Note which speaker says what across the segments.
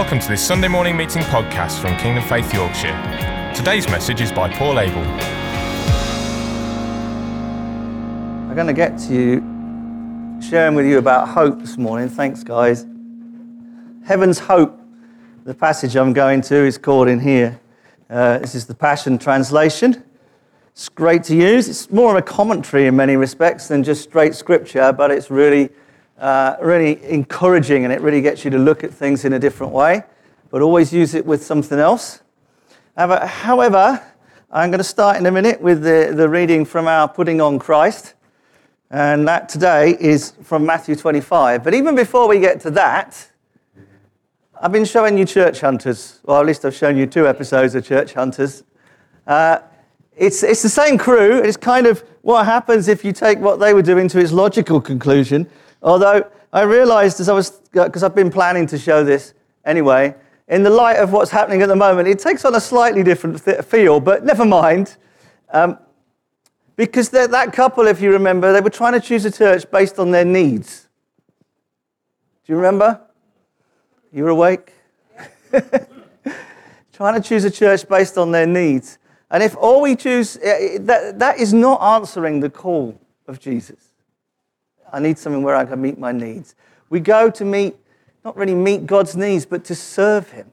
Speaker 1: Welcome to this Sunday morning meeting podcast from Kingdom Faith Yorkshire. Today's message is by Paul Abel.
Speaker 2: I'm going to get to you sharing with you about hope this morning. Thanks, guys. Heaven's Hope, the passage I'm going to, is called in here. Uh, this is the Passion Translation. It's great to use. It's more of a commentary in many respects than just straight scripture, but it's really uh, really encouraging and it really gets you to look at things in a different way, but always use it with something else. However, I'm going to start in a minute with the, the reading from our Putting on Christ. And that today is from Matthew 25. But even before we get to that, I've been showing you Church Hunters. Well, at least I've shown you two episodes of Church Hunters. Uh, it's, it's the same crew. It's kind of what happens if you take what they were doing to its logical conclusion Although I realized as I was, because I've been planning to show this anyway, in the light of what's happening at the moment, it takes on a slightly different th- feel, but never mind. Um, because that couple, if you remember, they were trying to choose a church based on their needs. Do you remember? You were awake? trying to choose a church based on their needs. And if all we choose, eh, eh, that, that is not answering the call of Jesus. I need something where I can meet my needs. We go to meet, not really meet God's needs, but to serve Him.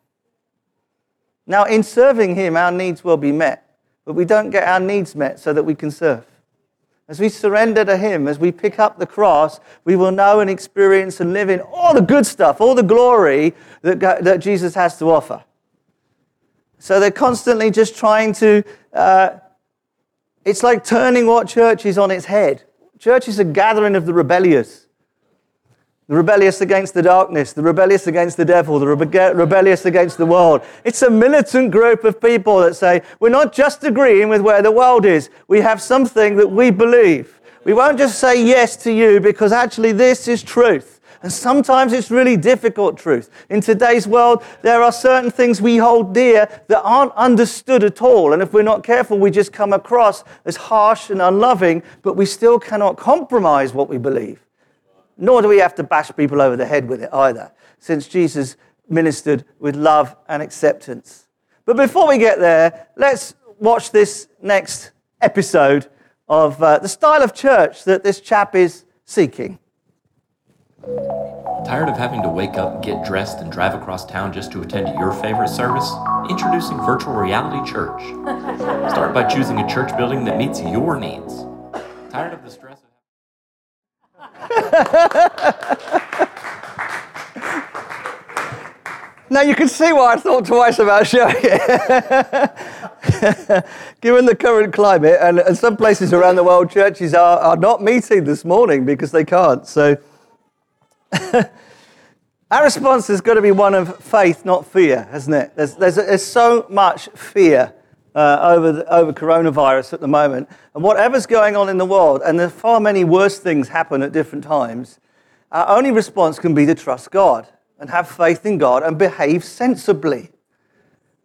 Speaker 2: Now, in serving Him, our needs will be met, but we don't get our needs met so that we can serve. As we surrender to Him, as we pick up the cross, we will know and experience and live in all the good stuff, all the glory that, that Jesus has to offer. So they're constantly just trying to, uh, it's like turning what church is on its head. Church is a gathering of the rebellious. The rebellious against the darkness, the rebellious against the devil, the rebe- rebellious against the world. It's a militant group of people that say, we're not just agreeing with where the world is, we have something that we believe. We won't just say yes to you because actually this is truth. And sometimes it's really difficult truth. In today's world, there are certain things we hold dear that aren't understood at all. And if we're not careful, we just come across as harsh and unloving, but we still cannot compromise what we believe. Nor do we have to bash people over the head with it either, since Jesus ministered with love and acceptance. But before we get there, let's watch this next episode of uh, the style of church that this chap is seeking.
Speaker 3: Tired of having to wake up, get dressed, and drive across town just to attend your favorite service? Introducing Virtual Reality Church. Start by choosing a church building that meets your needs. Tired of the stress
Speaker 2: of Now you can see why I thought twice about showing it. Given the current climate, and, and, some places around the world, churches are, are not meeting this morning because they can't. So Our response has got to be one of faith, not fear, hasn't it? There's, there's, there's so much fear uh, over, the, over coronavirus at the moment. And whatever's going on in the world, and there's far many worse things happen at different times, our only response can be to trust God and have faith in God and behave sensibly.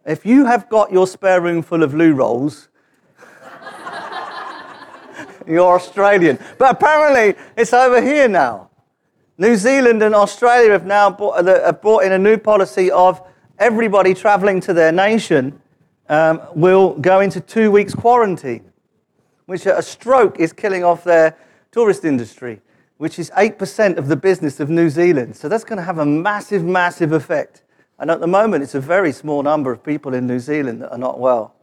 Speaker 2: If you have got your spare room full of loo rolls, you're Australian. But apparently, it's over here now. New Zealand and Australia have now brought, have brought in a new policy of everybody traveling to their nation um, will go into two weeks quarantine, which at a stroke is killing off their tourist industry, which is 8% of the business of New Zealand. So that's going to have a massive, massive effect. And at the moment, it's a very small number of people in New Zealand that are not well.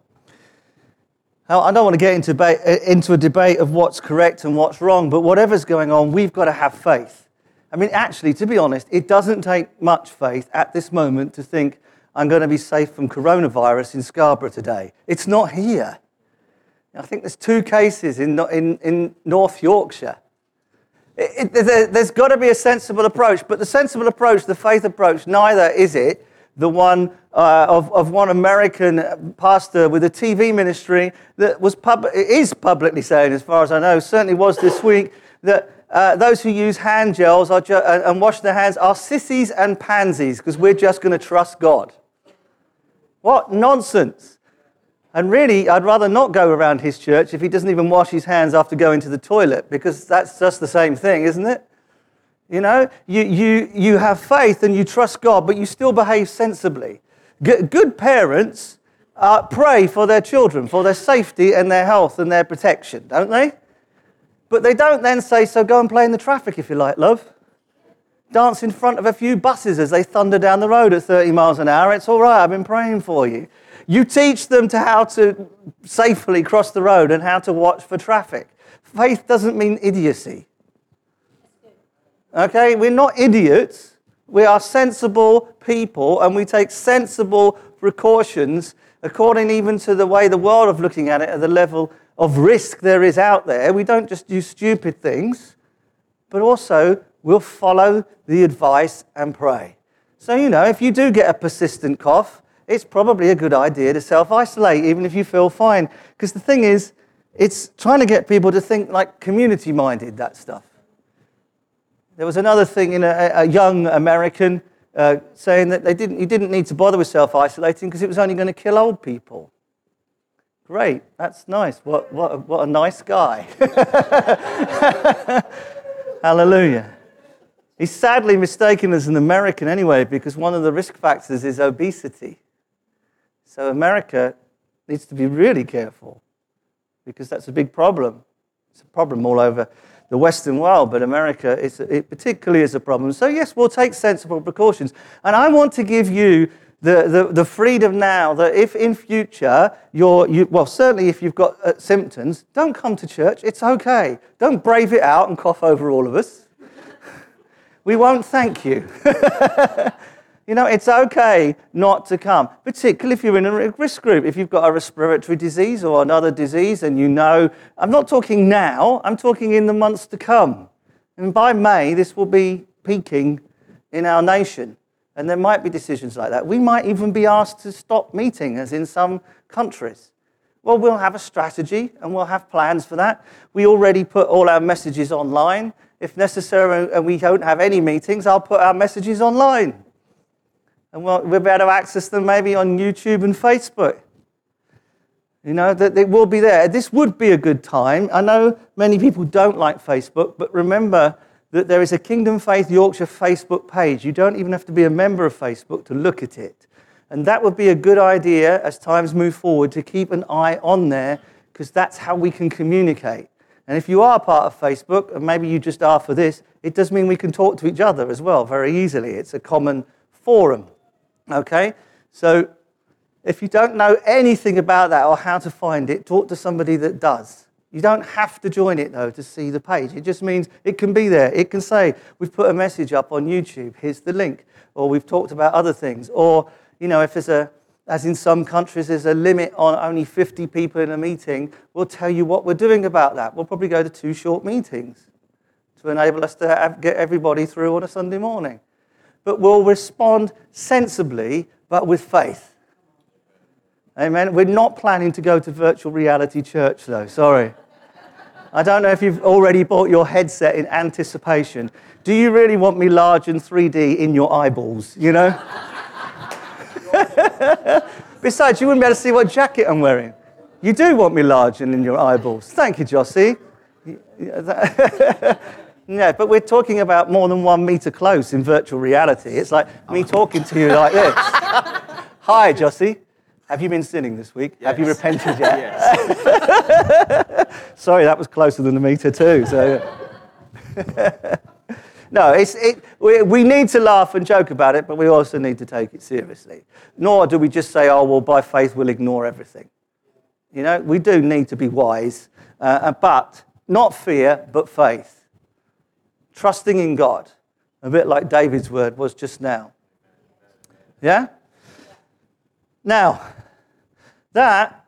Speaker 2: Now, I don't want to get into, into a debate of what's correct and what's wrong, but whatever's going on, we've got to have faith. I mean, actually, to be honest, it doesn't take much faith at this moment to think I'm going to be safe from coronavirus in Scarborough today. It's not here. I think there's two cases in, in, in North Yorkshire. It, it, there's got to be a sensible approach, but the sensible approach, the faith approach, neither is it the one uh, of, of one American pastor with a TV ministry that was pub- is publicly saying, as far as I know, certainly was this week, that uh, those who use hand gels ju- uh, and wash their hands are sissies and pansies because we're just going to trust God. What nonsense. And really, I'd rather not go around his church if he doesn't even wash his hands after going to the toilet because that's just the same thing, isn't it? You know, you, you, you have faith and you trust God, but you still behave sensibly. G- good parents uh, pray for their children, for their safety and their health and their protection, don't they? But they don't then say, so go and play in the traffic if you like, love. Dance in front of a few buses as they thunder down the road at 30 miles an hour. It's all right, I've been praying for you. You teach them to how to safely cross the road and how to watch for traffic. Faith doesn't mean idiocy. Okay, we're not idiots. We are sensible people and we take sensible precautions according even to the way the world of looking at it at the level of risk there is out there. We don't just do stupid things, but also we'll follow the advice and pray. So, you know, if you do get a persistent cough, it's probably a good idea to self isolate, even if you feel fine. Because the thing is, it's trying to get people to think like community minded, that stuff. There was another thing in a, a young American uh, saying that they didn't, you didn't need to bother with self isolating because it was only going to kill old people. Great, that's nice. What, what, what a nice guy. Hallelujah. He's sadly mistaken as an American anyway because one of the risk factors is obesity. So America needs to be really careful because that's a big problem. It's a problem all over the Western world, but America it particularly is a problem. So, yes, we'll take sensible precautions. And I want to give you the, the, the freedom now that if in future you're, you, well, certainly if you've got uh, symptoms, don't come to church. It's okay. Don't brave it out and cough over all of us. we won't thank you. You know, it's okay not to come, particularly if you're in a risk group. If you've got a respiratory disease or another disease and you know, I'm not talking now, I'm talking in the months to come. And by May, this will be peaking in our nation. And there might be decisions like that. We might even be asked to stop meeting, as in some countries. Well, we'll have a strategy and we'll have plans for that. We already put all our messages online. If necessary and we don't have any meetings, I'll put our messages online. And we'll, we'll be able to access them maybe on YouTube and Facebook. You know, that they will be there. This would be a good time. I know many people don't like Facebook, but remember that there is a Kingdom Faith Yorkshire Facebook page. You don't even have to be a member of Facebook to look at it. And that would be a good idea as times move forward to keep an eye on there because that's how we can communicate. And if you are part of Facebook, and maybe you just are for this, it does mean we can talk to each other as well very easily. It's a common forum. Okay? So if you don't know anything about that or how to find it, talk to somebody that does. You don't have to join it though to see the page. It just means it can be there. It can say, we've put a message up on YouTube, here's the link. Or we've talked about other things. Or, you know, if there's a, as in some countries, there's a limit on only 50 people in a meeting, we'll tell you what we're doing about that. We'll probably go to two short meetings to enable us to have, get everybody through on a Sunday morning but we'll respond sensibly, but with faith. Amen. We're not planning to go to virtual reality church, though. Sorry. I don't know if you've already bought your headset in anticipation. Do you really want me large and 3D in your eyeballs? You know? Besides, you wouldn't be able to see what jacket I'm wearing. You do want me large and in your eyeballs. Thank you, Jossie. Yeah, but we're talking about more than one meter close in virtual reality. It's like me talking to you like this. Hi, Jossie. Have you been sinning this week? Yes. Have you repented yet? Yes. Sorry, that was closer than a meter too. So. no, it's, it, we, we need to laugh and joke about it, but we also need to take it seriously. Nor do we just say, oh, well, by faith we'll ignore everything. You know, we do need to be wise, uh, but not fear, but faith trusting in God, a bit like David's word was just now. Yeah? Now, that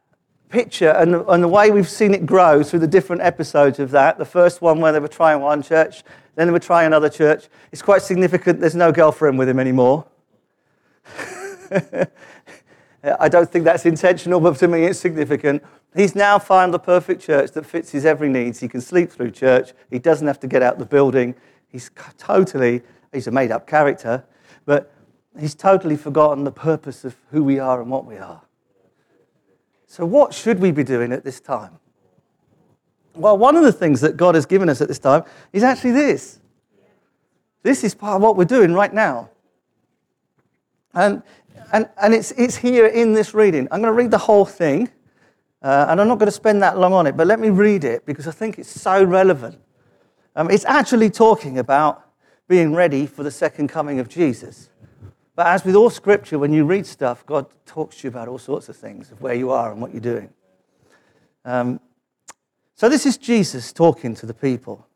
Speaker 2: picture and, and the way we've seen it grow through the different episodes of that, the first one where they were trying one church, then they were trying another church, it's quite significant there's no girlfriend with him anymore. I don't think that's intentional, but to me it's significant. He's now found the perfect church that fits his every needs. He can sleep through church. He doesn't have to get out the building. He's totally, he's a made up character, but he's totally forgotten the purpose of who we are and what we are. So, what should we be doing at this time? Well, one of the things that God has given us at this time is actually this This is part of what we're doing right now. And, and, and it's, it's here in this reading. I'm going to read the whole thing, uh, and I'm not going to spend that long on it, but let me read it because I think it's so relevant. Um, it's actually talking about being ready for the second coming of Jesus. But as with all scripture, when you read stuff, God talks to you about all sorts of things of where you are and what you're doing. Um, so this is Jesus talking to the people.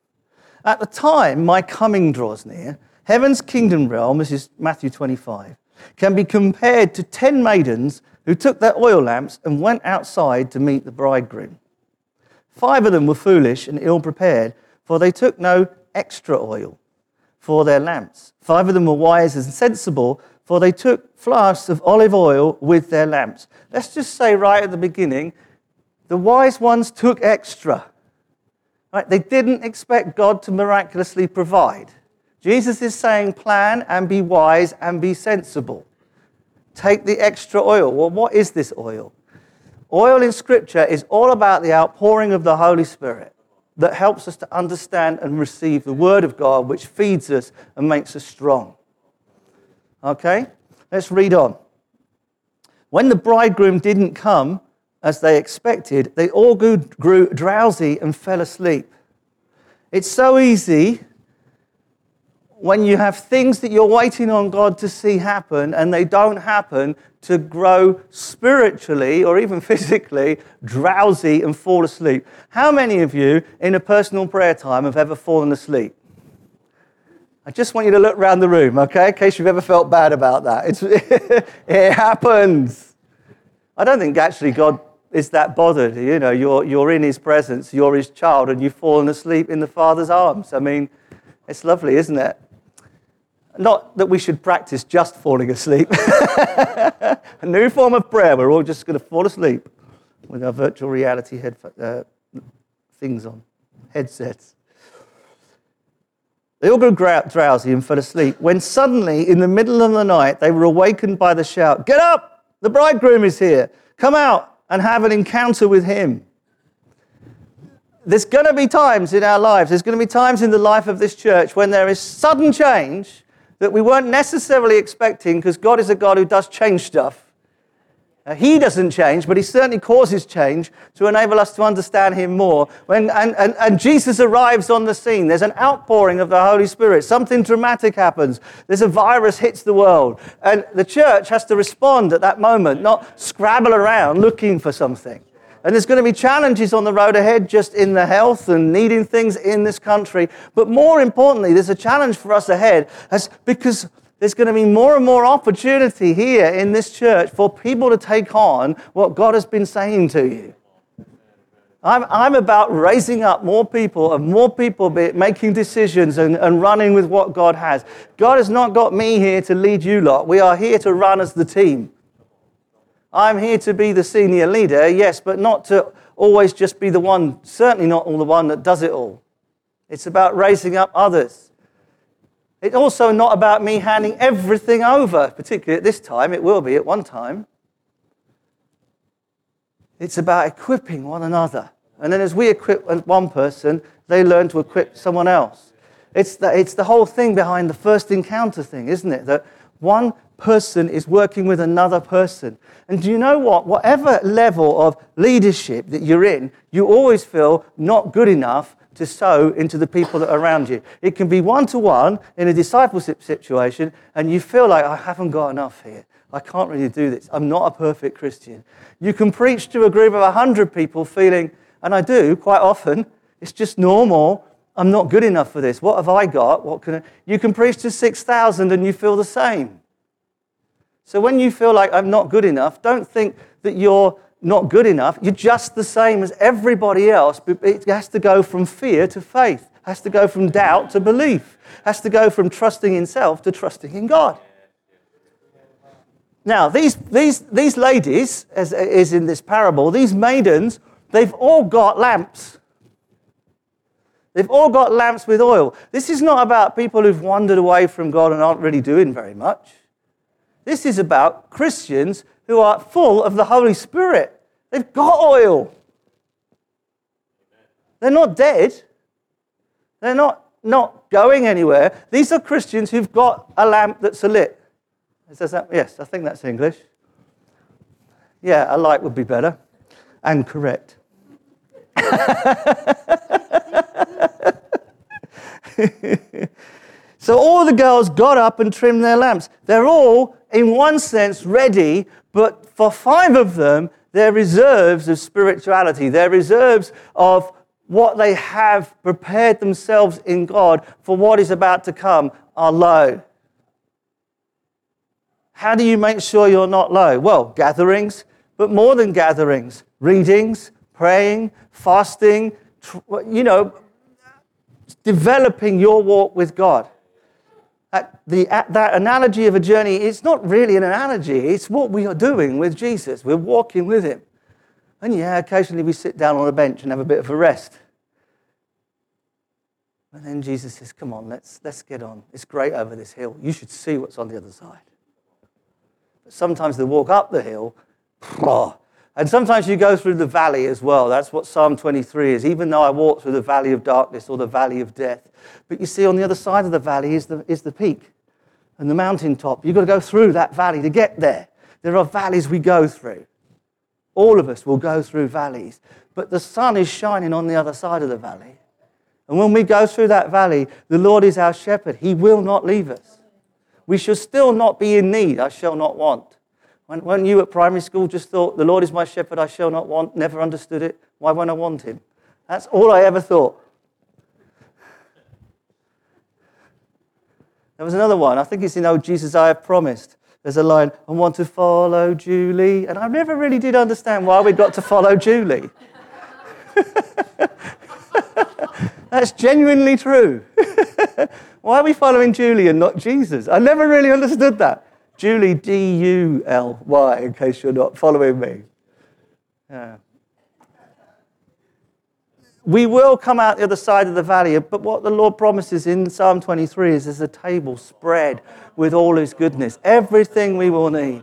Speaker 2: At the time my coming draws near, heaven's kingdom realm, this is Matthew 25, can be compared to ten maidens who took their oil lamps and went outside to meet the bridegroom. Five of them were foolish and ill prepared, for they took no extra oil for their lamps. Five of them were wise and sensible, for they took flasks of olive oil with their lamps. Let's just say right at the beginning the wise ones took extra. Right? They didn't expect God to miraculously provide. Jesus is saying, plan and be wise and be sensible. Take the extra oil. Well, what is this oil? Oil in Scripture is all about the outpouring of the Holy Spirit that helps us to understand and receive the Word of God, which feeds us and makes us strong. Okay? Let's read on. When the bridegroom didn't come as they expected, they all grew, drowsy and fell asleep. It's so easy when you have things that you're waiting on God to see happen and they don't happen, to grow spiritually or even physically drowsy and fall asleep. How many of you in a personal prayer time have ever fallen asleep? I just want you to look around the room, okay, in case you've ever felt bad about that. It happens. I don't think actually God is that bothered. You know, you're, you're in His presence, you're His child, and you've fallen asleep in the Father's arms. I mean, it's lovely, isn't it? Not that we should practice just falling asleep. a new form of prayer. We're all just going to fall asleep with our virtual reality head, uh, things on, headsets. They all grew drowsy and fell asleep when suddenly, in the middle of the night, they were awakened by the shout Get up! The bridegroom is here. Come out and have an encounter with him. There's going to be times in our lives, there's going to be times in the life of this church when there is sudden change that we weren't necessarily expecting because God is a God who does change stuff. Uh, he doesn't change, but he certainly causes change to enable us to understand him more. When, and, and, and Jesus arrives on the scene, there's an outpouring of the Holy Spirit. Something dramatic happens. There's a virus hits the world. And the church has to respond at that moment, not scrabble around looking for something. And there's going to be challenges on the road ahead just in the health and needing things in this country. But more importantly, there's a challenge for us ahead as, because there's going to be more and more opportunity here in this church for people to take on what God has been saying to you. I'm, I'm about raising up more people and more people making decisions and, and running with what God has. God has not got me here to lead you lot. We are here to run as the team. I'm here to be the senior leader, yes, but not to always just be the one, certainly not all the one that does it all. It's about raising up others. It's also not about me handing everything over, particularly at this time. It will be at one time. It's about equipping one another. And then as we equip one person, they learn to equip someone else. It's the, it's the whole thing behind the first encounter thing, isn't it? That one person is working with another person. And do you know what? Whatever level of leadership that you're in, you always feel not good enough to sow into the people that are around you. It can be one to one in a discipleship situation, and you feel like, I haven't got enough here. I can't really do this. I'm not a perfect Christian. You can preach to a group of 100 people feeling, and I do quite often, it's just normal. I'm not good enough for this. What have I got? What can I? You can preach to 6,000 and you feel the same. So when you feel like I'm not good enough, don't think that you're not good enough. You're just the same as everybody else. but It has to go from fear to faith, it has to go from doubt to belief, has to go from trusting in self to trusting in God. Now, these, these, these ladies, as is in this parable, these maidens, they've all got lamps. They've all got lamps with oil. This is not about people who've wandered away from God and aren't really doing very much. This is about Christians who are full of the Holy Spirit. They've got oil. They're not dead. They're not not going anywhere. These are Christians who've got a lamp that's lit. That, yes, I think that's English. Yeah, a light would be better and correct. so all the girls got up and trimmed their lamps. Their all, in one sense, ready, but for five of them, their reserves of spirituality. They're reserves of what they have prepared themselves in God for what is about to come are low. How do you make sure you're not low? Well, gatherings, but more than gatherings, readings, praying, fasting, you know, developing your walk with God. At the, at that analogy of a journey, it's not really an analogy, it's what we are doing with Jesus. We're walking with Him. And yeah, occasionally we sit down on a bench and have a bit of a rest. And then Jesus says, Come on, let's, let's get on. It's great over this hill. You should see what's on the other side. But sometimes they walk up the hill, and sometimes you go through the valley as well. That's what Psalm 23 is. Even though I walk through the valley of darkness or the valley of death. But you see, on the other side of the valley is the, is the peak and the mountaintop. You've got to go through that valley to get there. There are valleys we go through. All of us will go through valleys. But the sun is shining on the other side of the valley. And when we go through that valley, the Lord is our shepherd. He will not leave us. We shall still not be in need. I shall not want. When, when you at primary school just thought, the Lord is my shepherd, I shall not want, never understood it, why won't I want him? That's all I ever thought. There was another one. I think it's in Oh Jesus, I have promised. There's a line, I want to follow Julie. And I never really did understand why we got to follow Julie. That's genuinely true. Why are we following Julie and not Jesus? I never really understood that. Julie, D U L Y, in case you're not following me. Yeah. We will come out the other side of the valley, but what the Lord promises in Psalm 23 is there's a table spread with all his goodness, everything we will need.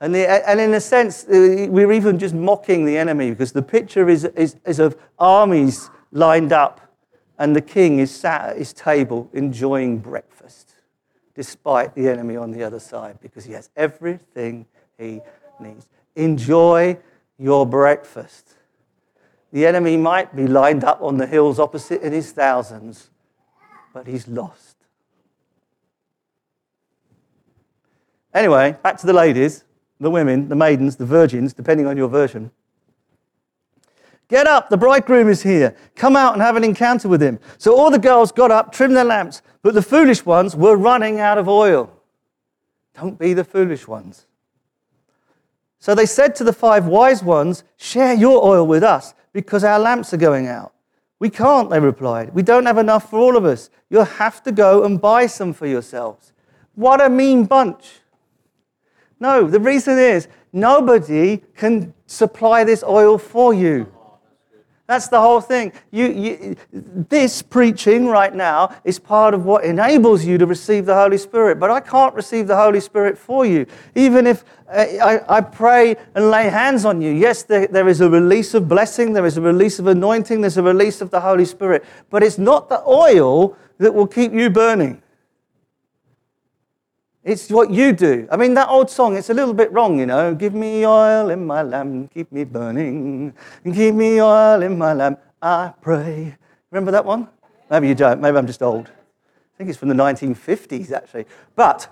Speaker 2: And, the, and in a sense, we're even just mocking the enemy because the picture is, is, is of armies lined up, and the king is sat at his table enjoying breakfast, despite the enemy on the other side, because he has everything he needs. Enjoy your breakfast. The enemy might be lined up on the hills opposite in his thousands, but he's lost. Anyway, back to the ladies, the women, the maidens, the virgins, depending on your version. Get up, the bridegroom is here. Come out and have an encounter with him. So all the girls got up, trimmed their lamps, but the foolish ones were running out of oil. Don't be the foolish ones. So they said to the five wise ones, Share your oil with us, because our lamps are going out. We can't, they replied. We don't have enough for all of us. You'll have to go and buy some for yourselves. What a mean bunch. No, the reason is nobody can supply this oil for you. That's the whole thing. You, you, this preaching right now is part of what enables you to receive the Holy Spirit. But I can't receive the Holy Spirit for you. Even if uh, I, I pray and lay hands on you, yes, there, there is a release of blessing, there is a release of anointing, there's a release of the Holy Spirit. But it's not the oil that will keep you burning. It's what you do. I mean, that old song, it's a little bit wrong, you know. Give me oil in my lamp, keep me burning. Keep me oil in my lamp, I pray. Remember that one? Maybe you don't. Maybe I'm just old. I think it's from the 1950s, actually. But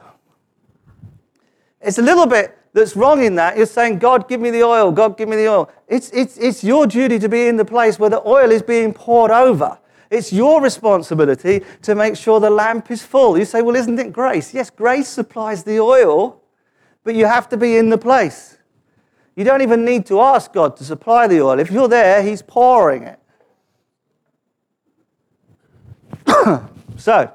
Speaker 2: it's a little bit that's wrong in that. You're saying, God, give me the oil. God, give me the oil. It's, it's, it's your duty to be in the place where the oil is being poured over. It's your responsibility to make sure the lamp is full. You say, well, isn't it grace? Yes, grace supplies the oil, but you have to be in the place. You don't even need to ask God to supply the oil. If you're there, He's pouring it. so,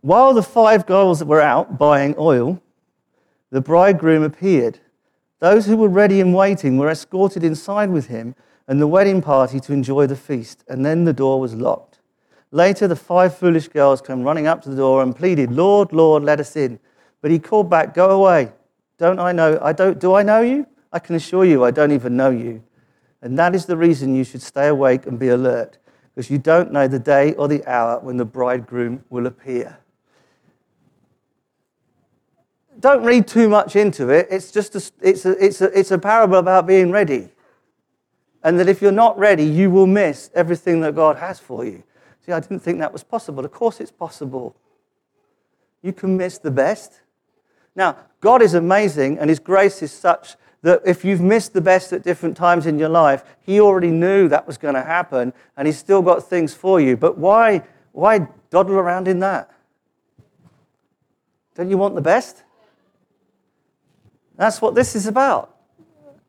Speaker 2: while the five girls were out buying oil, the bridegroom appeared. Those who were ready and waiting were escorted inside with him and the wedding party to enjoy the feast, and then the door was locked. Later, the five foolish girls came running up to the door and pleaded, Lord, Lord, let us in. But he called back, Go away. Don't I know? I don't, do I know you? I can assure you, I don't even know you. And that is the reason you should stay awake and be alert, because you don't know the day or the hour when the bridegroom will appear. Don't read too much into it. It's just a, it's a, it's a, it's a parable about being ready. And that if you're not ready, you will miss everything that God has for you. See, I didn't think that was possible. Of course, it's possible. You can miss the best. Now, God is amazing, and His grace is such that if you've missed the best at different times in your life, He already knew that was going to happen, and He's still got things for you. But why, why dawdle around in that? Don't you want the best? That's what this is about.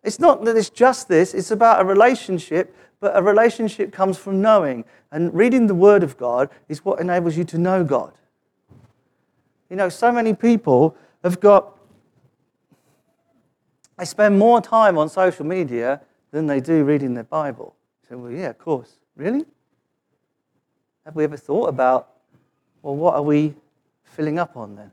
Speaker 2: It's not that it's just this, it's about a relationship, but a relationship comes from knowing. And reading the Word of God is what enables you to know God. You know, so many people have got they spend more time on social media than they do reading their Bible. So, well, yeah, of course. Really? Have we ever thought about, well, what are we filling up on then?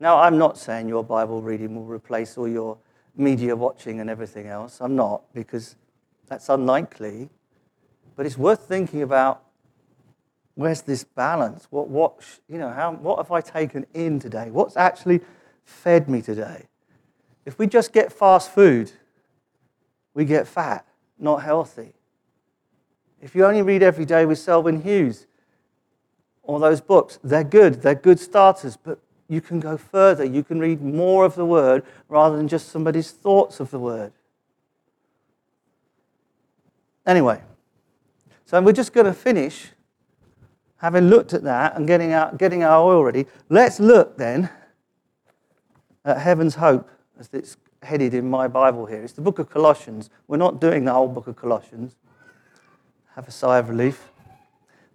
Speaker 2: Now, I'm not saying your Bible reading will replace all your media watching and everything else. I'm not, because that's unlikely. But it's worth thinking about where's this balance? What, what, you know, how, what have I taken in today? What's actually fed me today? If we just get fast food, we get fat, not healthy. If you only read every day with Selwyn Hughes, all those books, they're good, they're good starters, but you can go further. You can read more of the Word rather than just somebody's thoughts of the Word. Anyway, so we're just going to finish having looked at that and getting our, getting our oil ready, let's look then at heaven's hope as it's headed in my Bible here. It's the book of Colossians. We're not doing the whole book of Colossians. Have a sigh of relief.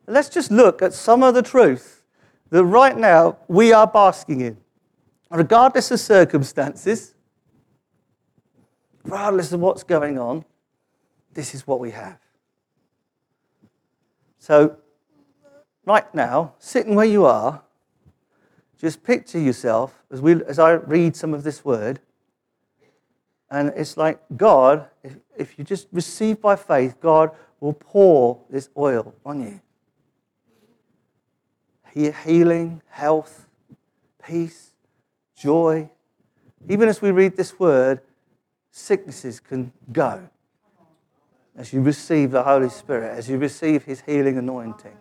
Speaker 2: But let's just look at some of the truth that right now we are basking in, regardless of circumstances, regardless of what's going on. This is what we have. So right now, sitting where you are, just picture yourself as, we, as I read some of this word. And it's like God, if, if you just receive by faith, God will pour this oil on you. Healing, health, peace, joy. Even as we read this word, sicknesses can go as you receive the Holy Spirit, as you receive His healing anointing.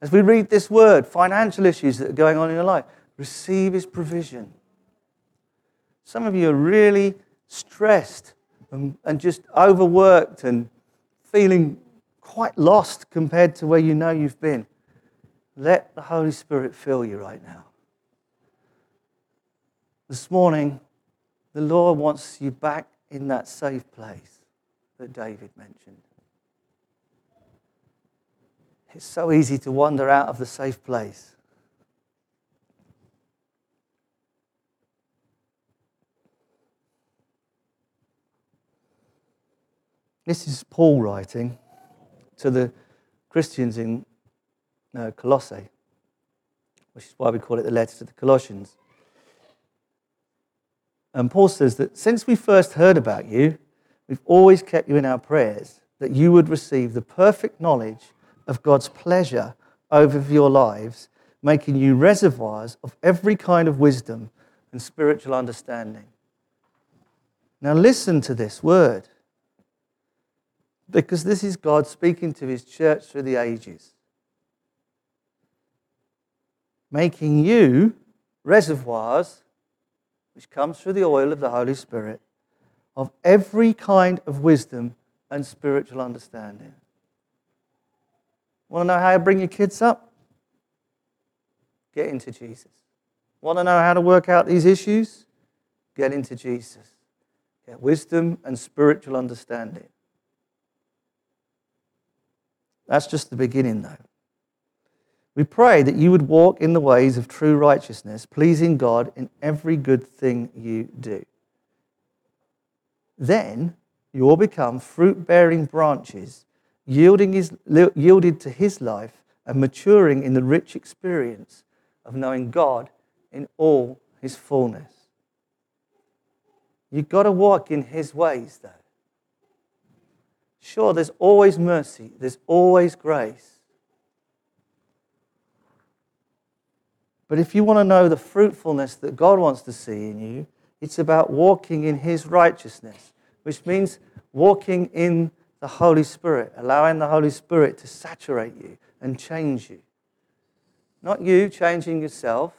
Speaker 2: As we read this word, financial issues that are going on in your life, receive His provision. Some of you are really stressed and, and just overworked and feeling quite lost compared to where you know you've been. Let the Holy Spirit fill you right now. This morning, the Lord wants you back in that safe place that David mentioned. It's so easy to wander out of the safe place. This is Paul writing to the Christians in uh, Colossae, which is why we call it the letter to the Colossians. And Paul says that since we first heard about you, we've always kept you in our prayers that you would receive the perfect knowledge of God's pleasure over your lives, making you reservoirs of every kind of wisdom and spiritual understanding. Now, listen to this word, because this is God speaking to his church through the ages, making you reservoirs, which comes through the oil of the Holy Spirit, of every kind of wisdom and spiritual understanding. Want to know how to bring your kids up? Get into Jesus. Want to know how to work out these issues? Get into Jesus. Get wisdom and spiritual understanding. That's just the beginning, though. We pray that you would walk in the ways of true righteousness, pleasing God in every good thing you do. Then you will become fruit bearing branches yielding his, yielded to his life and maturing in the rich experience of knowing God in all his fullness. You've got to walk in His ways, though. Sure, there's always mercy, there's always grace. But if you want to know the fruitfulness that God wants to see in you, it's about walking in His righteousness, which means walking in the Holy Spirit, allowing the Holy Spirit to saturate you and change you. Not you changing yourself.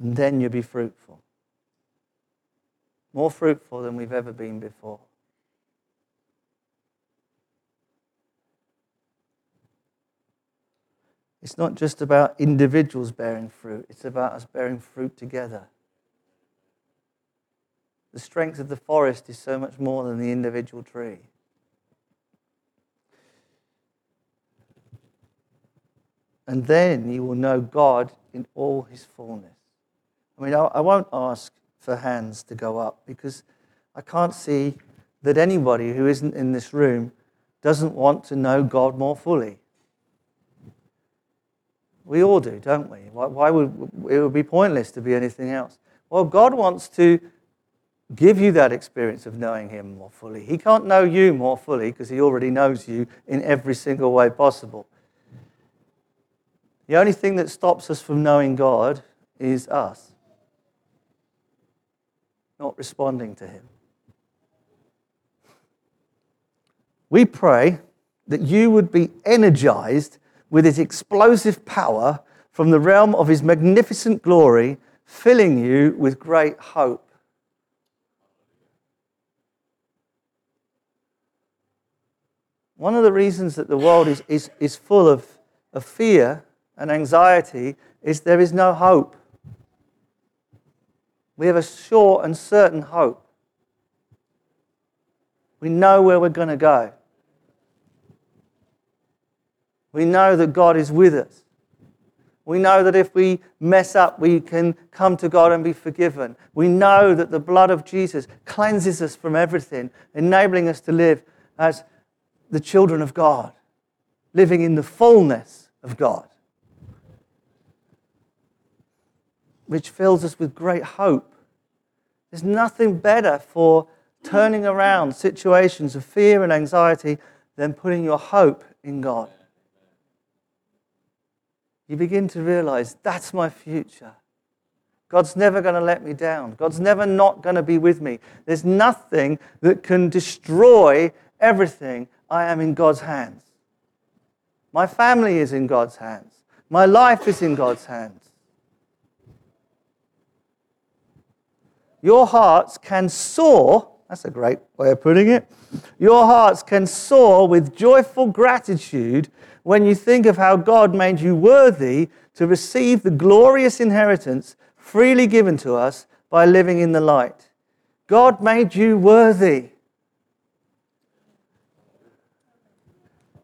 Speaker 2: And then you'll be fruitful. More fruitful than we've ever been before. It's not just about individuals bearing fruit, it's about us bearing fruit together. The strength of the forest is so much more than the individual tree. And then you will know God in all his fullness. I mean, I won't ask for hands to go up because I can't see that anybody who isn't in this room doesn't want to know God more fully. We all do, don't we? Why, why would it would be pointless to be anything else? Well, God wants to give you that experience of knowing Him more fully. He can't know you more fully because He already knows you in every single way possible. The only thing that stops us from knowing God is us not responding to Him. We pray that you would be energized with his explosive power from the realm of his magnificent glory, filling you with great hope. One of the reasons that the world is, is, is full of, of fear and anxiety is there is no hope. We have a sure and certain hope. We know where we're going to go. We know that God is with us. We know that if we mess up, we can come to God and be forgiven. We know that the blood of Jesus cleanses us from everything, enabling us to live as the children of God, living in the fullness of God, which fills us with great hope. There's nothing better for turning around situations of fear and anxiety than putting your hope in God you begin to realize that's my future. God's never going to let me down. God's never not going to be with me. There's nothing that can destroy everything. I am in God's hands. My family is in God's hands. My life is in God's hands. Your hearts can soar. That's a great way of putting it. Your hearts can soar with joyful gratitude when you think of how God made you worthy to receive the glorious inheritance freely given to us by living in the light. God made you worthy.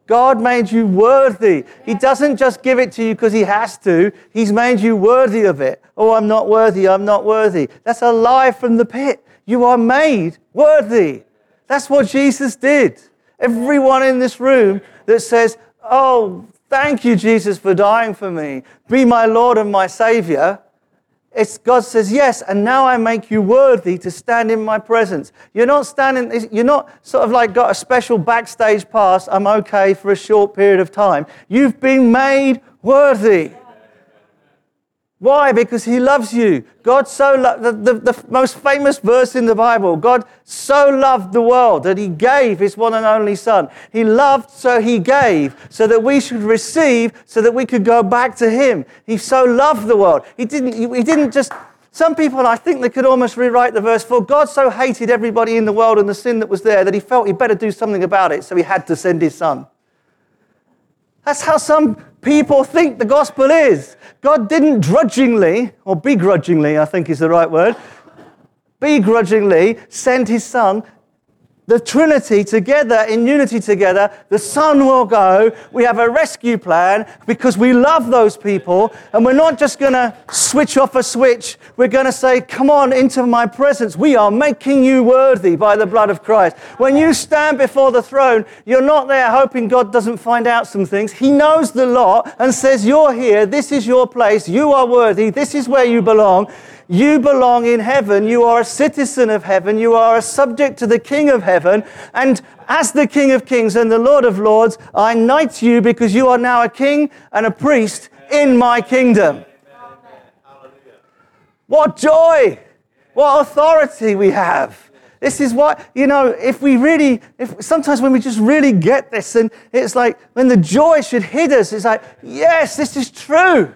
Speaker 2: God made you worthy. He doesn't just give it to you because He has to, He's made you worthy of it. Oh, I'm not worthy, I'm not worthy. That's a lie from the pit. You are made worthy. That's what Jesus did. Everyone in this room that says, Oh, thank you, Jesus, for dying for me. Be my Lord and my Savior. It's God says, Yes, and now I make you worthy to stand in my presence. You're not standing, you're not sort of like got a special backstage pass, I'm okay for a short period of time. You've been made worthy. Why? Because he loves you. God so loved, the, the, the, most famous verse in the Bible, God so loved the world that he gave his one and only son. He loved, so he gave, so that we should receive, so that we could go back to him. He so loved the world. He didn't, he didn't just, some people, I think they could almost rewrite the verse, for God so hated everybody in the world and the sin that was there that he felt he better do something about it, so he had to send his son. That's how some people think the gospel is. God didn't drudgingly, or begrudgingly, I think is the right word, begrudgingly send his son the Trinity together in unity together. The son will go. We have a rescue plan because we love those people. And we're not just going to switch off a switch. We're going to say, Come on into my presence. We are making you worthy by the blood of Christ. When you stand before the throne, you're not there hoping God doesn't find out some things. He knows the lot and says, You're here. This is your place. You are worthy. This is where you belong. You belong in heaven. You are a citizen of heaven. You are a subject to the King of heaven. And as the King of kings and the Lord of lords, I knight you because you are now a king and a priest in my kingdom. What joy! What authority we have. This is what, you know, if we really, if sometimes when we just really get this, and it's like when the joy should hit us, it's like, yes, this is true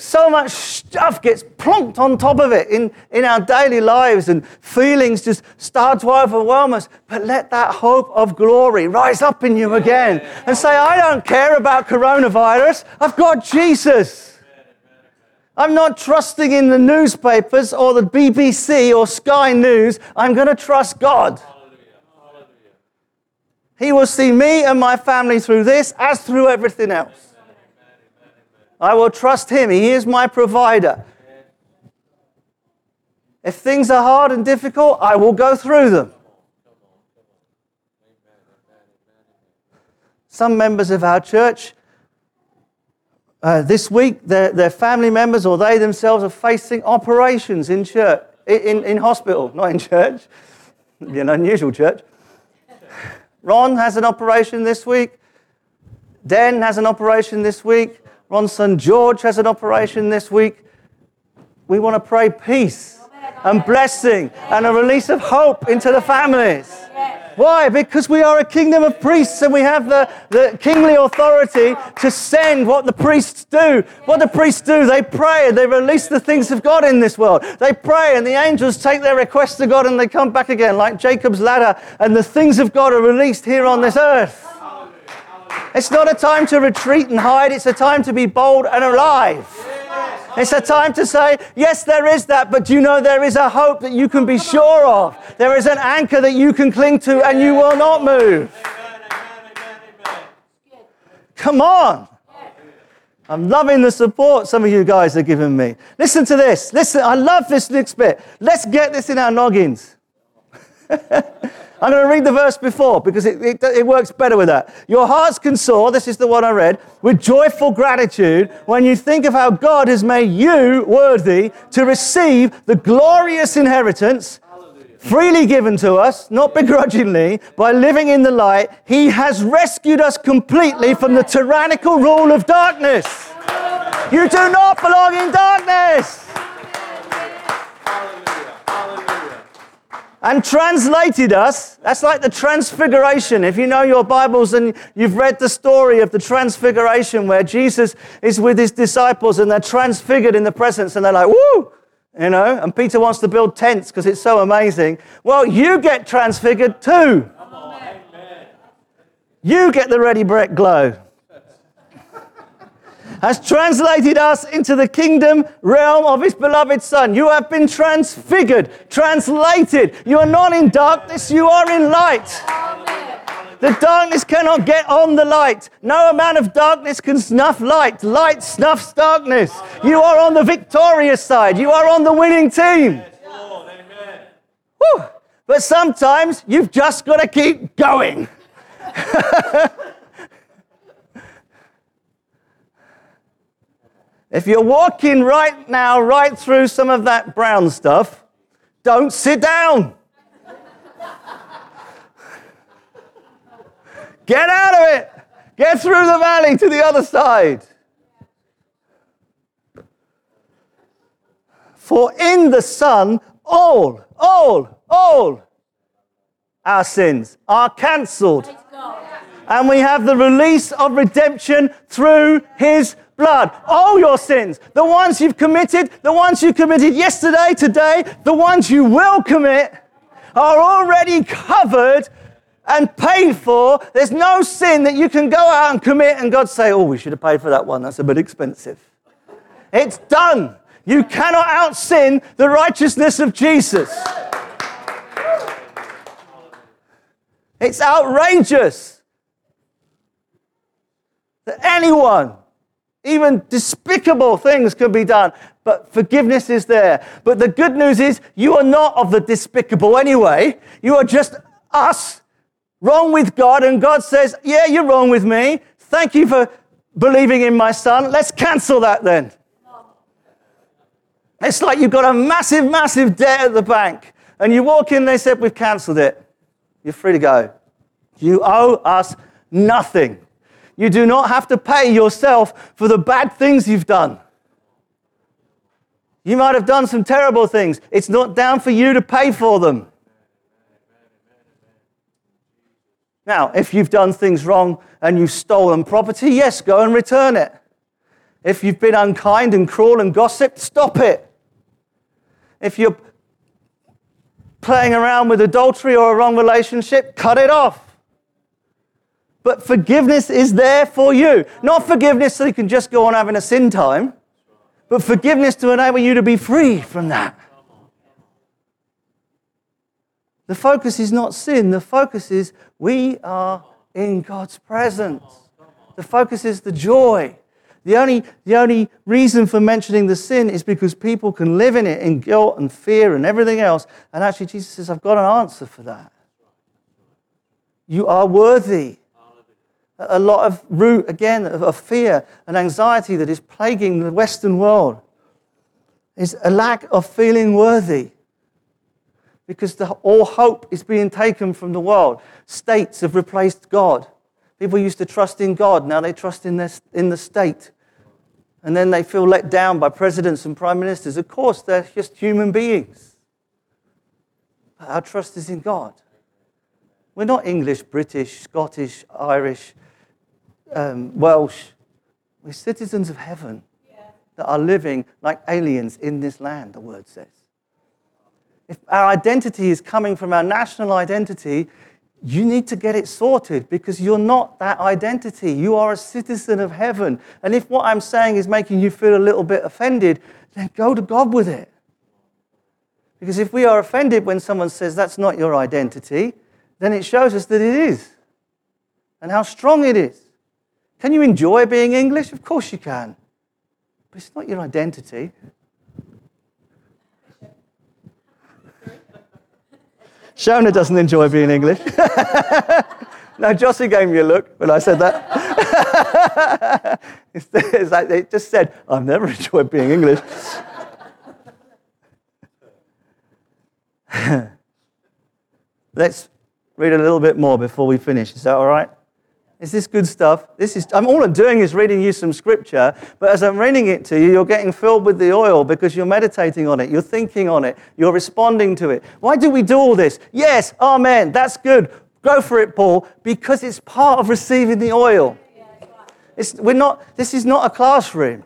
Speaker 2: so much stuff gets plonked on top of it in, in our daily lives, and feelings just start to overwhelm us. But let that hope of glory rise up in you again and say, I don't care about coronavirus, I've got Jesus. I'm not trusting in the newspapers or the BBC or Sky News. I'm going to trust God. He will see me and my family through this as through everything else. I will trust Him. He is my provider. If things are hard and difficult, I will go through them. Some members of our church uh, this week, their, their family members or they themselves are facing operations in church, in, in hospital, not in church. Be an unusual church. Ron has an operation this week. Den has an operation this week. Ron's son George has an operation this week. We want to pray peace and blessing and a release of hope into the families. Why? Because we are a kingdom of priests and we have the, the kingly authority to send what the priests do. What the priests do, they pray and they release the things of God in this world. They pray and the angels take their requests to God and they come back again, like Jacob's ladder, and the things of God are released here on this earth. It's not a time to retreat and hide, it's a time to be bold and alive. It's a time to say, yes, there is that, but you know there is a hope that you can be sure of. There is an anchor that you can cling to and you will not move. Come on. I'm loving the support some of you guys are giving me. Listen to this. Listen, I love this next bit. Let's get this in our noggins. I'm going to read the verse before because it, it, it, works better with that. Your hearts can soar, this is the one I read, with joyful gratitude when you think of how God has made you worthy to receive the glorious inheritance freely given to us, not begrudgingly, by living in the light. He has rescued us completely from the tyrannical rule of darkness. You do not belong in darkness. And translated us. That's like the transfiguration. If you know your Bibles and you've read the story of the transfiguration where Jesus is with his disciples and they're transfigured in the presence and they're like, woo, you know, and Peter wants to build tents because it's so amazing. Well, you get transfigured too. You get the ready Brek glow has translated us into the kingdom realm of his beloved Son. You have been transfigured, translated. You are not in darkness, you are in light. Amen. The darkness cannot get on the light. No amount of darkness can snuff light. Light snuffs darkness. You are on the victorious side. You are on the winning team. Woo. But sometimes you've just got to keep going. If you're walking right now, right through some of that brown stuff, don't sit down. Get out of it. Get through the valley to the other side. For in the Son, all, all, all our sins are cancelled. And we have the release of redemption through his blood. All your sins, the ones you've committed, the ones you committed yesterday, today, the ones you will commit, are already covered and paid for. There's no sin that you can go out and commit and God say, oh, we should have paid for that one. That's a bit expensive. It's done. You cannot out sin the righteousness of Jesus. It's outrageous that anyone, even despicable things, can be done, but forgiveness is there. But the good news is, you are not of the despicable anyway. You are just us, wrong with God, and God says, Yeah, you're wrong with me. Thank you for believing in my son. Let's cancel that then. It's like you've got a massive, massive debt at the bank, and you walk in, they said, We've cancelled it. You're free to go. You owe us nothing. You do not have to pay yourself for the bad things you've done. You might have done some terrible things. It's not down for you to pay for them. Now, if you've done things wrong and you've stolen property, yes, go and return it. If you've been unkind and cruel and gossiped, stop it. If you're playing around with adultery or a wrong relationship, cut it off. But forgiveness is there for you. Not forgiveness so you can just go on having a sin time, but forgiveness to enable you to be free from that. The focus is not sin, the focus is we are in God's presence. The focus is the joy. The only, the only reason for mentioning the sin is because people can live in it in guilt and fear and everything else. And actually, Jesus says, I've got an answer for that. You are worthy a lot of root, again, of fear and anxiety that is plaguing the Western world is a lack of feeling worthy because the, all hope is being taken from the world. States have replaced God. People used to trust in God, now they trust in, this, in the state. And then they feel let down by presidents and prime ministers. Of course, they're just human beings. But our trust is in God. We're not English, British, Scottish, Irish, um, Welsh. We're citizens of heaven that are living like aliens in this land, the word says. If our identity is coming from our national identity, you need to get it sorted because you're not that identity. You are a citizen of heaven. And if what I'm saying is making you feel a little bit offended, then go to God with it. Because if we are offended when someone says that's not your identity, then it shows us that it is and how strong it is. Can you enjoy being English? Of course you can. But it's not your identity. Shona doesn't enjoy being English. no, Jossie gave me a look when I said that. it's like they just said, I've never enjoyed being English. Let's read a little bit more before we finish. Is that all right? Is this good stuff? This is, I'm, all I'm doing is reading you some scripture, but as I'm reading it to you, you're getting filled with the oil because you're meditating on it, you're thinking on it, you're responding to it. Why do we do all this? Yes, amen, that's good. Go for it, Paul, because it's part of receiving the oil. It's, we're not, this is not a classroom.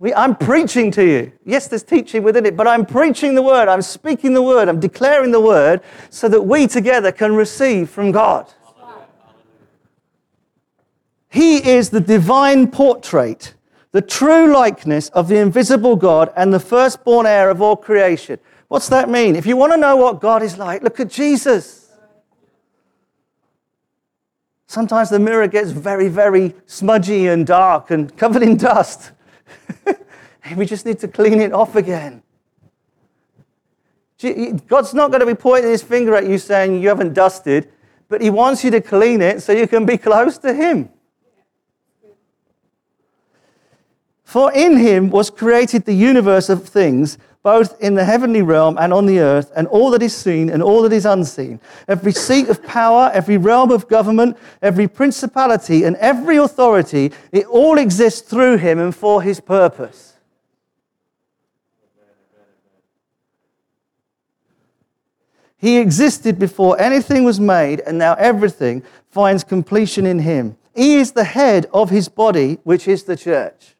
Speaker 2: We, I'm preaching to you. Yes, there's teaching within it, but I'm preaching the word, I'm speaking the word, I'm declaring the word so that we together can receive from God. He is the divine portrait, the true likeness of the invisible God and the firstborn heir of all creation. What's that mean? If you want to know what God is like, look at Jesus. Sometimes the mirror gets very, very smudgy and dark and covered in dust. we just need to clean it off again. God's not going to be pointing his finger at you saying you haven't dusted, but he wants you to clean it so you can be close to him. For in him was created the universe of things, both in the heavenly realm and on the earth, and all that is seen and all that is unseen. Every seat of power, every realm of government, every principality, and every authority, it all exists through him and for his purpose. He existed before anything was made, and now everything finds completion in him. He is the head of his body, which is the church.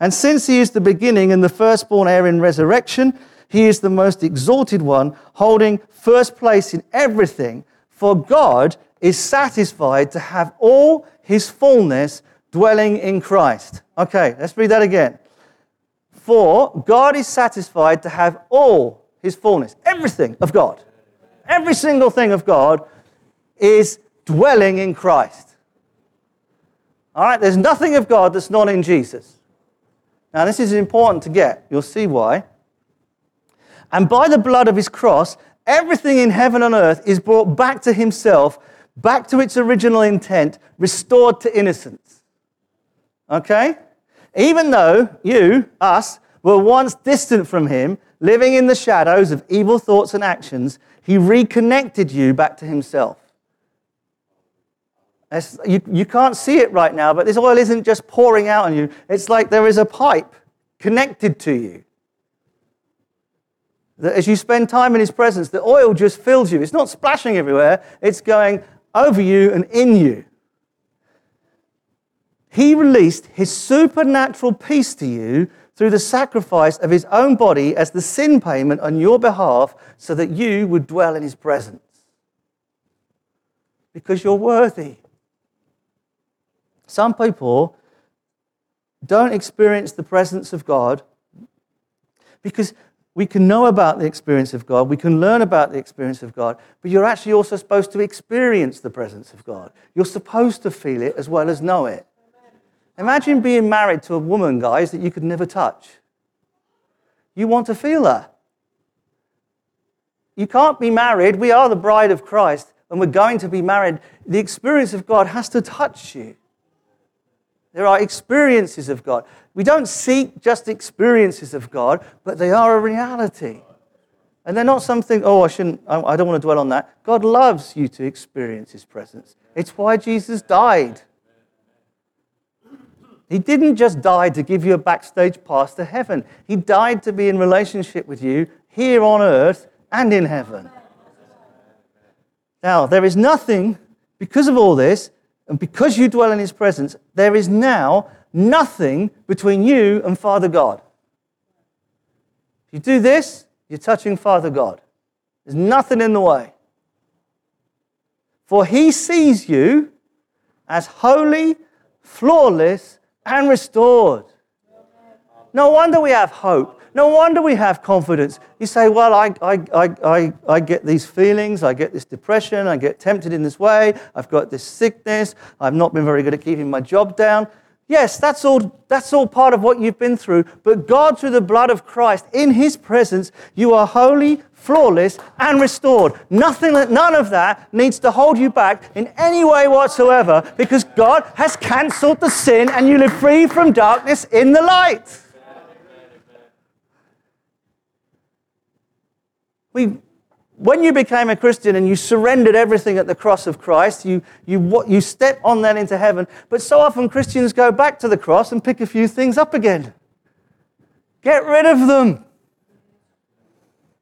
Speaker 2: And since he is the beginning and the firstborn heir in resurrection, he is the most exalted one, holding first place in everything. For God is satisfied to have all his fullness dwelling in Christ. Okay, let's read that again. For God is satisfied to have all his fullness, everything of God, every single thing of God is dwelling in Christ. All right, there's nothing of God that's not in Jesus. Now, this is important to get. You'll see why. And by the blood of his cross, everything in heaven and earth is brought back to himself, back to its original intent, restored to innocence. Okay? Even though you, us, were once distant from him, living in the shadows of evil thoughts and actions, he reconnected you back to himself. You, you can't see it right now, but this oil isn't just pouring out on you. It's like there is a pipe connected to you. That as you spend time in his presence, the oil just fills you. It's not splashing everywhere, it's going over you and in you. He released his supernatural peace to you through the sacrifice of his own body as the sin payment on your behalf so that you would dwell in his presence. Because you're worthy. Some people don't experience the presence of God because we can know about the experience of God, we can learn about the experience of God, but you're actually also supposed to experience the presence of God. You're supposed to feel it as well as know it. Imagine being married to a woman, guys, that you could never touch. You want to feel her. You can't be married. We are the bride of Christ, and we're going to be married. The experience of God has to touch you. There are experiences of God. We don't seek just experiences of God, but they are a reality. And they're not something, oh, I shouldn't, I don't want to dwell on that. God loves you to experience His presence. It's why Jesus died. He didn't just die to give you a backstage pass to heaven, He died to be in relationship with you here on earth and in heaven. Now, there is nothing, because of all this, and because you dwell in His presence, there is now nothing between you and Father God. If you do this, you're touching Father God. There's nothing in the way. For He sees you as holy, flawless, and restored. No wonder we have hope. No wonder we have confidence. You say, Well, I, I, I, I, get these feelings, I get this depression, I get tempted in this way, I've got this sickness, I've not been very good at keeping my job down. Yes, that's all, that's all part of what you've been through. But God, through the blood of Christ, in His presence, you are holy, flawless, and restored. Nothing, none of that needs to hold you back in any way whatsoever because God has cancelled the sin and you live free from darkness in the light. We, when you became a Christian and you surrendered everything at the cross of Christ, you, you, you step on that into heaven. But so often Christians go back to the cross and pick a few things up again. Get rid of them.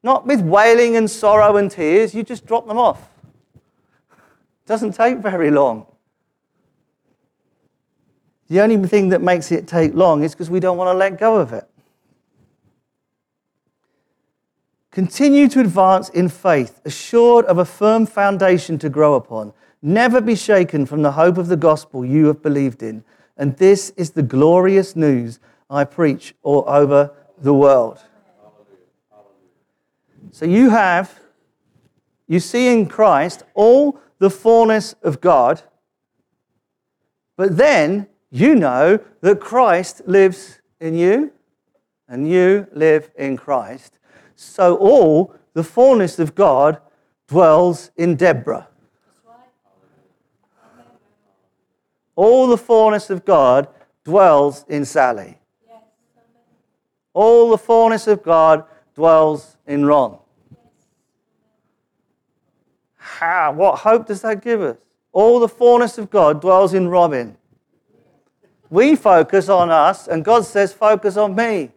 Speaker 2: Not with wailing and sorrow and tears, you just drop them off. It Doesn't take very long. The only thing that makes it take long is because we don't want to let go of it. Continue to advance in faith, assured of a firm foundation to grow upon. Never be shaken from the hope of the gospel you have believed in. And this is the glorious news I preach all over the world. So you have, you see in Christ all the fullness of God, but then you know that Christ lives in you and you live in Christ so all the fullness of God dwells in Deborah. All the fullness of God dwells in Sally. All the fullness of God dwells in Ron. How, what hope does that give us? All the fullness of God dwells in Robin. We focus on us, and God says, Focus on me.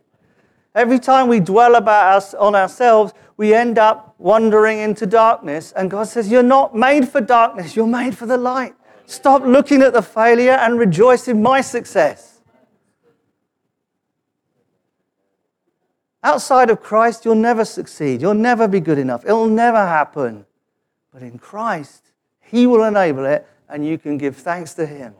Speaker 2: Every time we dwell about us on ourselves, we end up wandering into darkness. And God says, You're not made for darkness, you're made for the light. Stop looking at the failure and rejoice in my success. Outside of Christ, you'll never succeed. You'll never be good enough. It'll never happen. But in Christ, He will enable it, and you can give thanks to Him.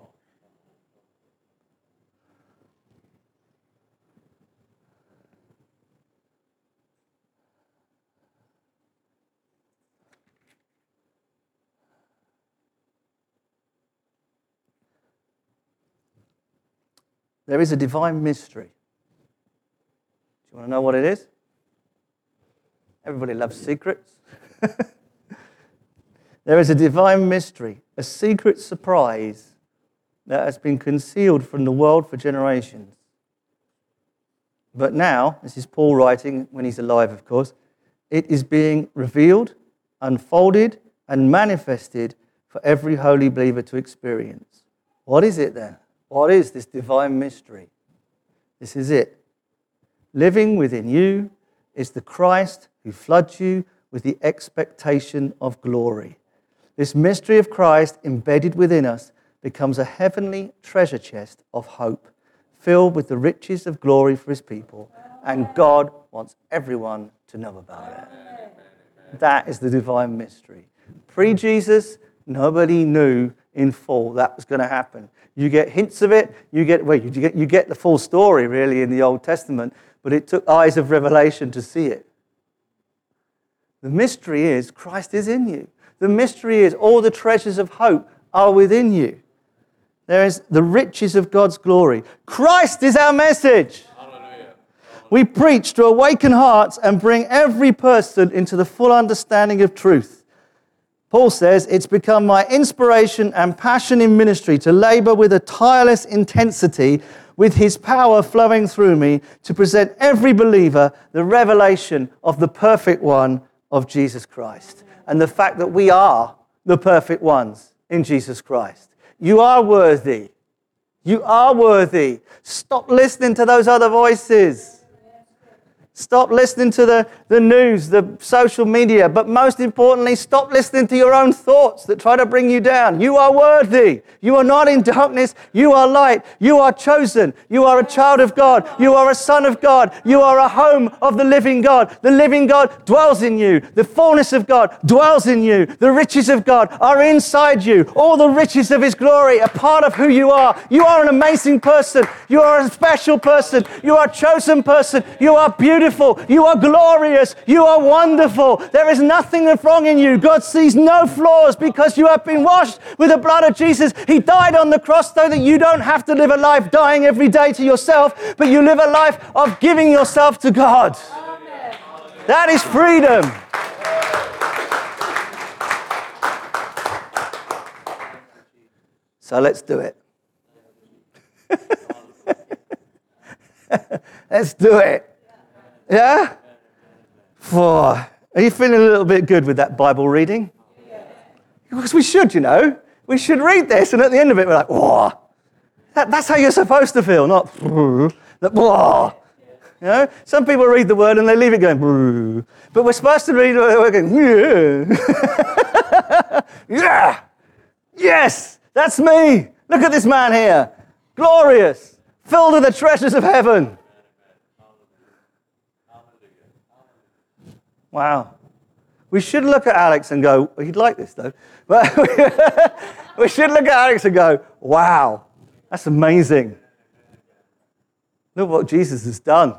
Speaker 2: There is a divine mystery. Do you want to know what it is? Everybody loves secrets. there is a divine mystery, a secret surprise that has been concealed from the world for generations. But now, this is Paul writing when he's alive, of course, it is being revealed, unfolded, and manifested for every holy believer to experience. What is it then? What is this divine mystery? This is it. Living within you is the Christ who floods you with the expectation of glory. This mystery of Christ embedded within us becomes a heavenly treasure chest of hope, filled with the riches of glory for his people, and God wants everyone to know about it. That is the divine mystery. Pre Jesus, nobody knew in full that was going to happen. You get hints of it, you get, well, you get, you get the full story really in the Old Testament, but it took eyes of revelation to see it. The mystery is Christ is in you. The mystery is all the treasures of hope are within you. There is the riches of God's glory. Christ is our message. Hallelujah. We preach to awaken hearts and bring every person into the full understanding of truth. Paul says, It's become my inspiration and passion in ministry to labor with a tireless intensity, with his power flowing through me, to present every believer the revelation of the perfect one of Jesus Christ. And the fact that we are the perfect ones in Jesus Christ. You are worthy. You are worthy. Stop listening to those other voices. Stop listening to the, the news, the social media, but most importantly, stop listening to your own thoughts that try to bring you down. You are worthy. You are not in darkness. You are light. You are chosen. You are a child of God. You are a son of God. You are a home of the living God. The living God dwells in you. The fullness of God dwells in you. The riches of God are inside you. All the riches of His glory are part of who you are. You are an amazing person. You are a special person. You are a chosen person. You are beautiful beautiful. You are glorious. You are wonderful. There is nothing wrong in you. God sees no flaws because you have been washed with the blood of Jesus. He died on the cross so that you don't have to live a life dying every day to yourself, but you live a life of giving yourself to God. Amen. That is freedom. So let's do it. let's do it. Yeah? For, are you feeling a little bit good with that Bible reading? Because we should, you know. We should read this, and at the end of it, we're like, whoa. That, that's how you're supposed to feel, not, that, whoa. You know, some people read the word and they leave it going, but we're supposed to read it, we're going, yeah. yeah. Yes, that's me. Look at this man here. Glorious, filled with the treasures of heaven. Wow. We should look at Alex and go, he'd like this though. But we should look at Alex and go, wow, that's amazing. Look what Jesus has done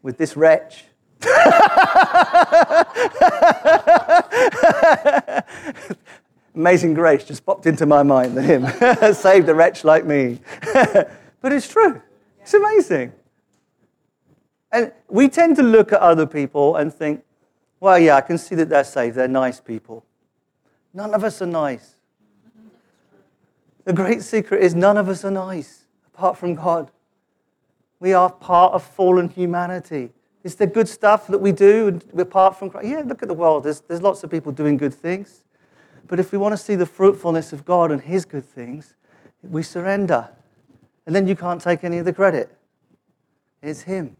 Speaker 2: with this wretch. Amazing grace just popped into my mind that him saved a wretch like me. but it's true. It's amazing. And we tend to look at other people and think, well, yeah, I can see that they're saved. They're nice people. None of us are nice. The great secret is none of us are nice apart from God. We are part of fallen humanity. Is there good stuff that we do apart from Christ? Yeah, look at the world. There's, there's lots of people doing good things. But if we want to see the fruitfulness of God and His good things, we surrender. And then you can't take any of the credit. It's Him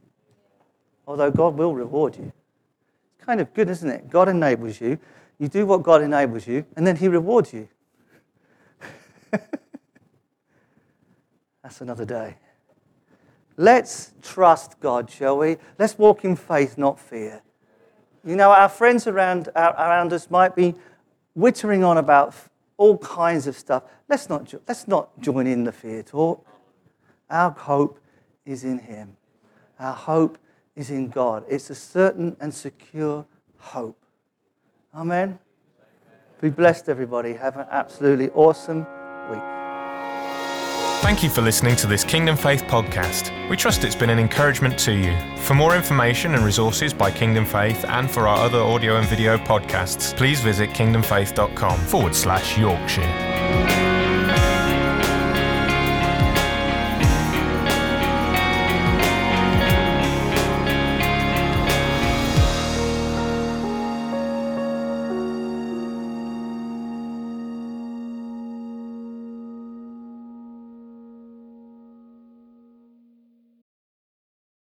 Speaker 2: although God will reward you. It's kind of good, isn't it? God enables you, you do what God enables you, and then He rewards you. That's another day. Let's trust God, shall we? Let's walk in faith, not fear. You know, our friends around, around us might be wittering on about all kinds of stuff. Let's not, let's not join in the fear talk. Our hope is in Him. Our hope is in God. It's a certain and secure hope. Amen. Be blessed, everybody. Have an absolutely awesome week.
Speaker 1: Thank you for listening to this Kingdom Faith podcast. We trust it's been an encouragement to you. For more information and resources by Kingdom Faith and for our other audio and video podcasts, please visit kingdomfaith.com forward slash Yorkshire.